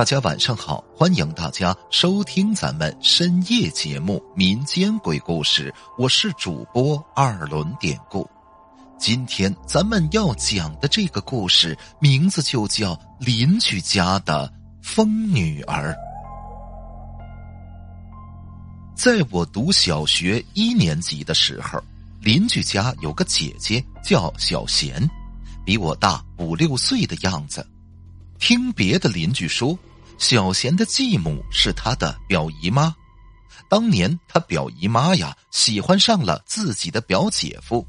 大家晚上好，欢迎大家收听咱们深夜节目《民间鬼故事》，我是主播二轮典故。今天咱们要讲的这个故事名字就叫《邻居家的疯女儿》。在我读小学一年级的时候，邻居家有个姐姐叫小贤，比我大五六岁的样子。听别的邻居说，小贤的继母是他的表姨妈。当年他表姨妈呀，喜欢上了自己的表姐夫，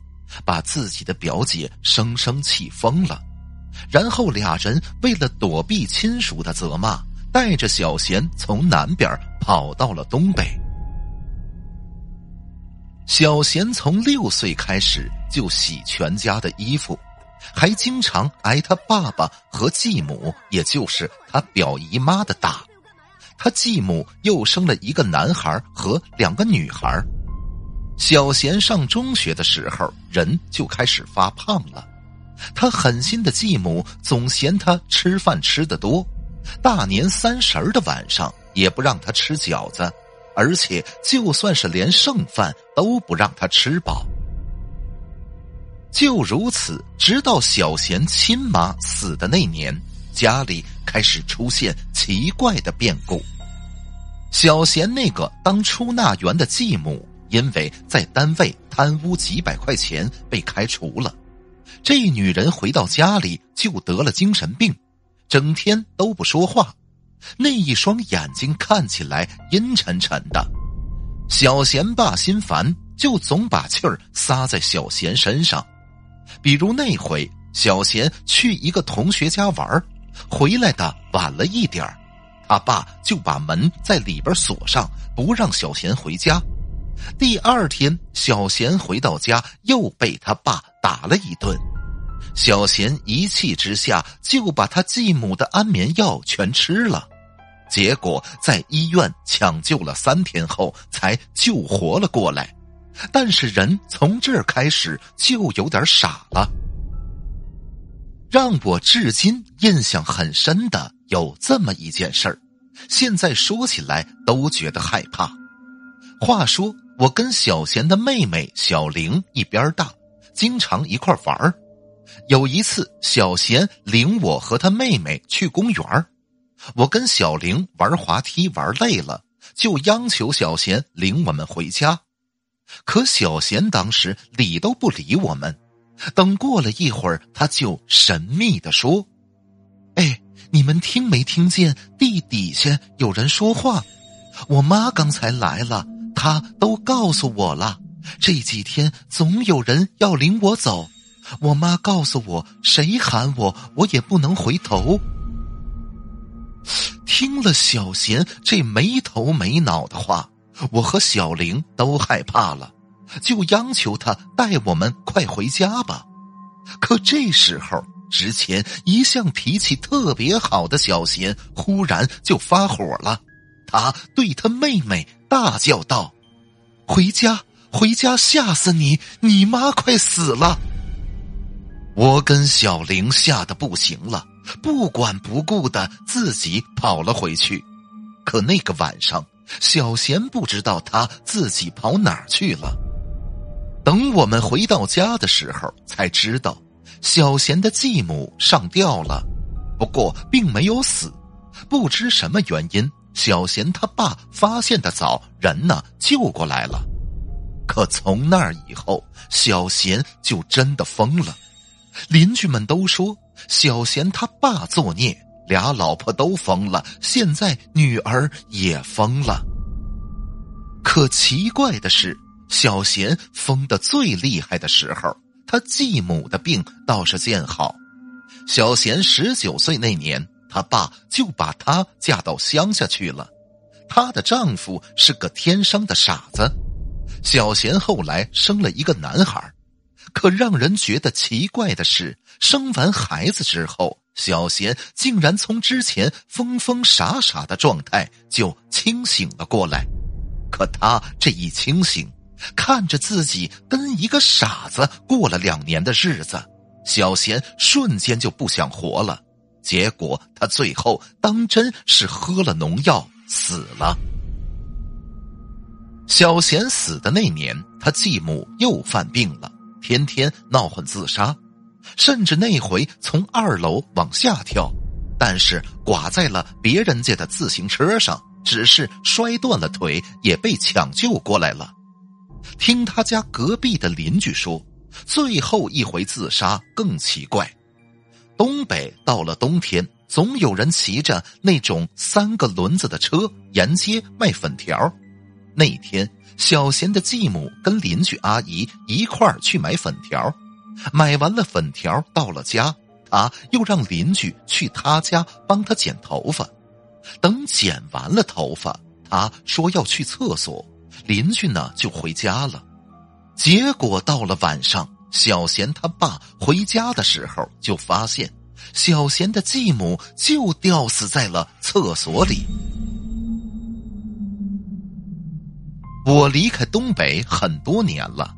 把自己的表姐生生气疯了。然后俩人为了躲避亲属的责骂，带着小贤从南边跑到了东北。小贤从六岁开始就洗全家的衣服。还经常挨他爸爸和继母，也就是他表姨妈的打。他继母又生了一个男孩和两个女孩。小贤上中学的时候，人就开始发胖了。他狠心的继母总嫌他吃饭吃的多，大年三十的晚上也不让他吃饺子，而且就算是连剩饭都不让他吃饱。就如此，直到小贤亲妈死的那年，家里开始出现奇怪的变故。小贤那个当出纳员的继母，因为在单位贪污几百块钱被开除了。这女人回到家里就得了精神病，整天都不说话，那一双眼睛看起来阴沉沉的。小贤爸心烦，就总把气儿撒在小贤身上。比如那回，小贤去一个同学家玩回来的晚了一点他爸就把门在里边锁上，不让小贤回家。第二天，小贤回到家又被他爸打了一顿，小贤一气之下就把他继母的安眠药全吃了，结果在医院抢救了三天后才救活了过来。但是人从这儿开始就有点傻了。让我至今印象很深的有这么一件事儿，现在说起来都觉得害怕。话说，我跟小贤的妹妹小玲一边大，经常一块玩儿。有一次，小贤领我和他妹妹去公园我跟小玲玩滑梯玩累了，就央求小贤领我们回家。可小贤当时理都不理我们，等过了一会儿，他就神秘的说：“哎，你们听没听见地底下有人说话？我妈刚才来了，她都告诉我了。这几天总有人要领我走，我妈告诉我，谁喊我，我也不能回头。”听了小贤这没头没脑的话。我和小玲都害怕了，就央求他带我们快回家吧。可这时候，之前一向脾气特别好的小贤忽然就发火了，他对他妹妹大叫道：“回家，回家，吓死你！你妈快死了！”我跟小玲吓得不行了，不管不顾的自己跑了回去。可那个晚上。小贤不知道他自己跑哪儿去了。等我们回到家的时候，才知道小贤的继母上吊了，不过并没有死。不知什么原因，小贤他爸发现的早，人呢救过来了。可从那以后，小贤就真的疯了。邻居们都说小贤他爸作孽。俩老婆都疯了，现在女儿也疯了。可奇怪的是，小贤疯的最厉害的时候，他继母的病倒是见好。小贤十九岁那年，他爸就把她嫁到乡下去了。她的丈夫是个天生的傻子。小贤后来生了一个男孩，可让人觉得奇怪的是，生完孩子之后。小贤竟然从之前疯疯傻傻的状态就清醒了过来，可他这一清醒，看着自己跟一个傻子过了两年的日子，小贤瞬间就不想活了。结果他最后当真是喝了农药死了。小贤死的那年，他继母又犯病了，天天闹混自杀，甚至那回从二楼往下跳，但是挂在了别人家的自行车上，只是摔断了腿，也被抢救过来了。听他家隔壁的邻居说，最后一回自杀更奇怪。东北到了冬天，总有人骑着那种三个轮子的车沿街卖粉条。那天，小贤的继母跟邻居阿姨一块儿去买粉条，买完了粉条到了家，他又让邻居去他家帮他剪头发。等剪完了头发，他说要去厕所，邻居呢就回家了。结果到了晚上，小贤他爸回家的时候，就发现小贤的继母就吊死在了厕所里。我离开东北很多年了，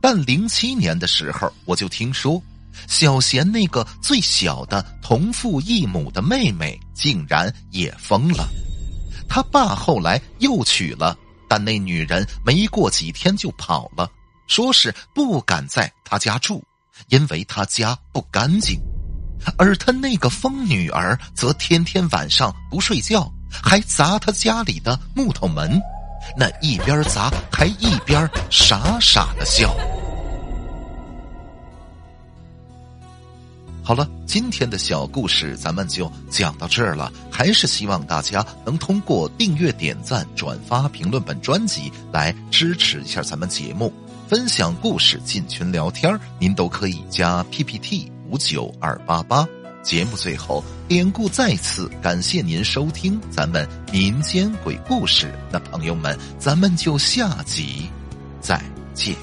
但零七年的时候我就听说，小贤那个最小的同父异母的妹妹竟然也疯了。他爸后来又娶了，但那女人没过几天就跑了，说是不敢在他家住，因为他家不干净。而他那个疯女儿则天天晚上不睡觉，还砸他家里的木头门。那一边砸还一边傻傻的笑。好了，今天的小故事咱们就讲到这儿了。还是希望大家能通过订阅、点赞、转发、评论本专辑来支持一下咱们节目，分享故事、进群聊天您都可以加 PPT 五九二八八。节目最后，典故再次感谢您收听咱们民间鬼故事。那朋友们，咱们就下集再见。